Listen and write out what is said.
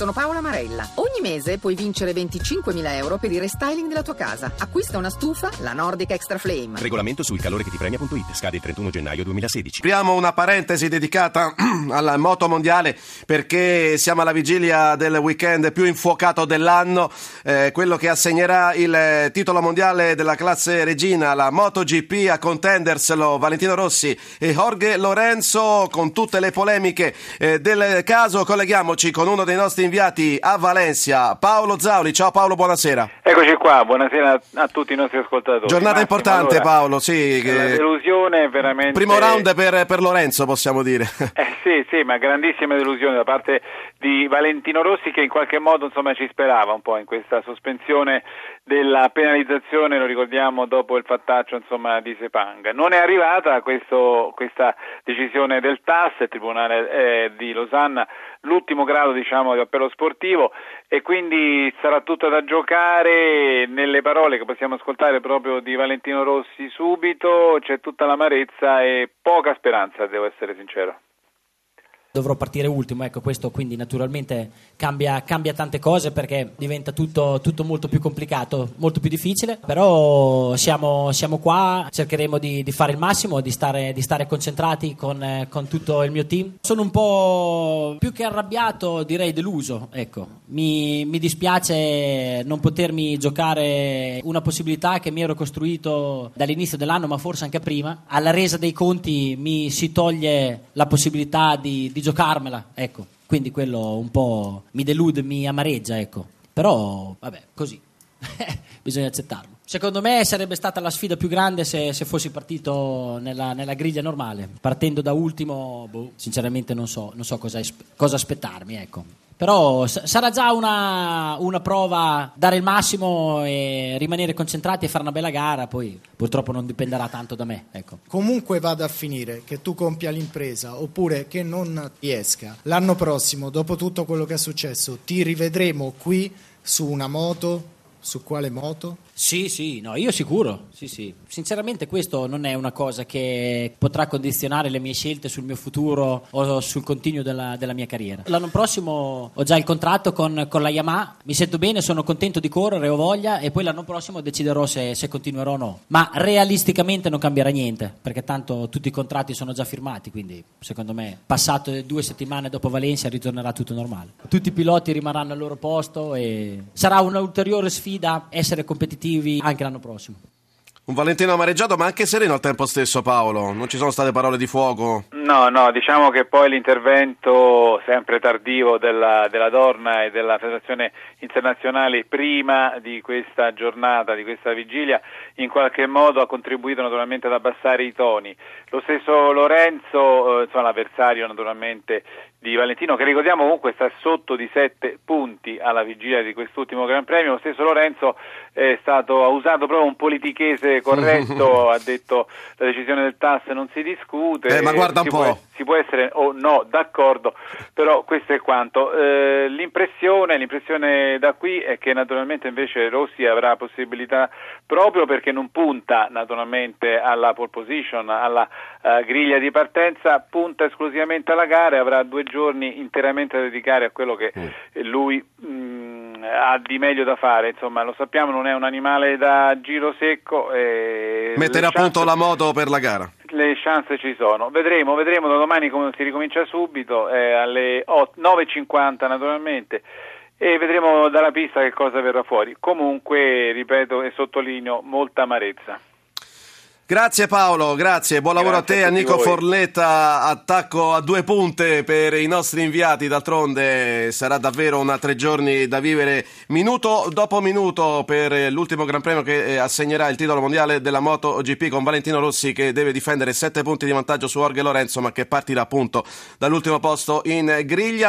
Sono Paola Marella. Ogni mese puoi vincere 25.000 euro per il restyling della tua casa. Acquista una stufa, la Nordic Extra Flame. Regolamento sul calore che ti premia.it. Scade il 31 gennaio 2016. Apriamo una parentesi dedicata alla moto mondiale perché siamo alla vigilia del weekend più infuocato dell'anno, eh, quello che assegnerà il titolo mondiale della classe regina, la MotoGP, a contenderselo Valentino Rossi e Jorge Lorenzo con tutte le polemiche eh, del caso. Colleghiamoci con uno dei nostri inviati a Valencia, Paolo Zauli. Ciao Paolo, buonasera. Eccoci qua, buonasera a tutti i nostri ascoltatori. Giornata Massimo, importante allora, Paolo, sì. La che- delusione è veramente... Primo round per, per Lorenzo, possiamo dire. Eh sì, sì, ma grandissima delusione da parte di Valentino Rossi che in qualche modo insomma, ci sperava un po' in questa sospensione della penalizzazione, lo ricordiamo dopo il fattaccio insomma, di Sepang. Non è arrivata questo- questa decisione del TAS, il Tribunale eh, di Losanna, l'ultimo grado diciamo, di appello sportivo e quindi sarà tutto da giocare nelle parole che possiamo ascoltare proprio di Valentino Rossi subito, c'è tutta l'amarezza e poca speranza, devo essere sincero. Dovrò partire ultimo, ecco questo quindi naturalmente cambia, cambia tante cose perché diventa tutto, tutto molto più complicato, molto più difficile, però siamo, siamo qua, cercheremo di, di fare il massimo, di stare, di stare concentrati con, eh, con tutto il mio team. Sono un po' più che arrabbiato, direi deluso, ecco. Mi, mi dispiace non potermi giocare una possibilità che mi ero costruito dall'inizio dell'anno, ma forse anche prima. Alla resa dei conti mi si toglie la possibilità di, di giocarmela, ecco. Quindi quello un po' mi delude, mi amareggia, ecco. Però, vabbè, così. Bisogna accettarlo. Secondo me sarebbe stata la sfida più grande se, se fossi partito nella, nella griglia normale. Partendo da ultimo, boh, sinceramente non so, non so cosa, cosa aspettarmi, ecco. Però sa- sarà già una, una prova dare il massimo e rimanere concentrati e fare una bella gara, poi purtroppo non dipenderà tanto da me, ecco. comunque vada a finire che tu compia l'impresa oppure che non riesca, l'anno prossimo, dopo tutto quello che è successo, ti rivedremo qui su una moto. Su quale moto? Sì, sì, no, io sicuro, sì, sì. Sinceramente questo non è una cosa che potrà condizionare le mie scelte sul mio futuro o sul continuo della, della mia carriera. L'anno prossimo ho già il contratto con, con la Yamaha, mi sento bene, sono contento di correre, ho voglia e poi l'anno prossimo deciderò se, se continuerò o no. Ma realisticamente non cambierà niente, perché tanto tutti i contratti sono già firmati, quindi secondo me passato due settimane dopo Valencia ritornerà tutto normale. Tutti i piloti rimarranno al loro posto e sarà un'ulteriore sfida essere competitivi anche l'anno prossimo. Un Valentino amareggiato, ma anche sereno al tempo stesso, Paolo. Non ci sono state parole di fuoco. No, no, diciamo che poi l'intervento sempre tardivo della, della Dorna e della Federazione Internazionale prima di questa giornata, di questa vigilia, in qualche modo ha contribuito naturalmente ad abbassare i toni. Lo stesso Lorenzo, eh, insomma, l'avversario naturalmente di Valentino, che ricordiamo comunque sta sotto di sette punti alla vigilia di quest'ultimo Gran Premio, lo stesso Lorenzo è stato, ha usato proprio un politichese corretto, ha detto la decisione del TAS non si discute. Eh, ma guarda un si po'. può- si può essere o no d'accordo, però questo è quanto. Eh, l'impressione, l'impressione da qui è che naturalmente invece Rossi avrà possibilità proprio perché non punta naturalmente alla pole position, alla eh, griglia di partenza, punta esclusivamente alla gara e avrà due giorni interamente da dedicare a quello che eh, lui mh, ha di meglio da fare. Insomma, lo sappiamo, non è un animale da giro secco. E Mettere a punto la moto per la gara. le chance ci sono. Vedremo, vedremo da domani come si ricomincia subito, eh, alle ot- 9.50 naturalmente, e vedremo dalla pista che cosa verrà fuori. Comunque, ripeto e sottolineo, molta amarezza. Grazie Paolo, grazie, buon lavoro Grazie a te, a Nico voi. Forletta, attacco a due punte per i nostri inviati, d'altronde sarà davvero una tre giorni da vivere minuto dopo minuto per l'ultimo Gran Premio che eh, assegnerà il titolo mondiale della MotoGP con Valentino Rossi che deve difendere sette punti di vantaggio su Jorge Lorenzo ma che partirà appunto dall'ultimo posto in griglia.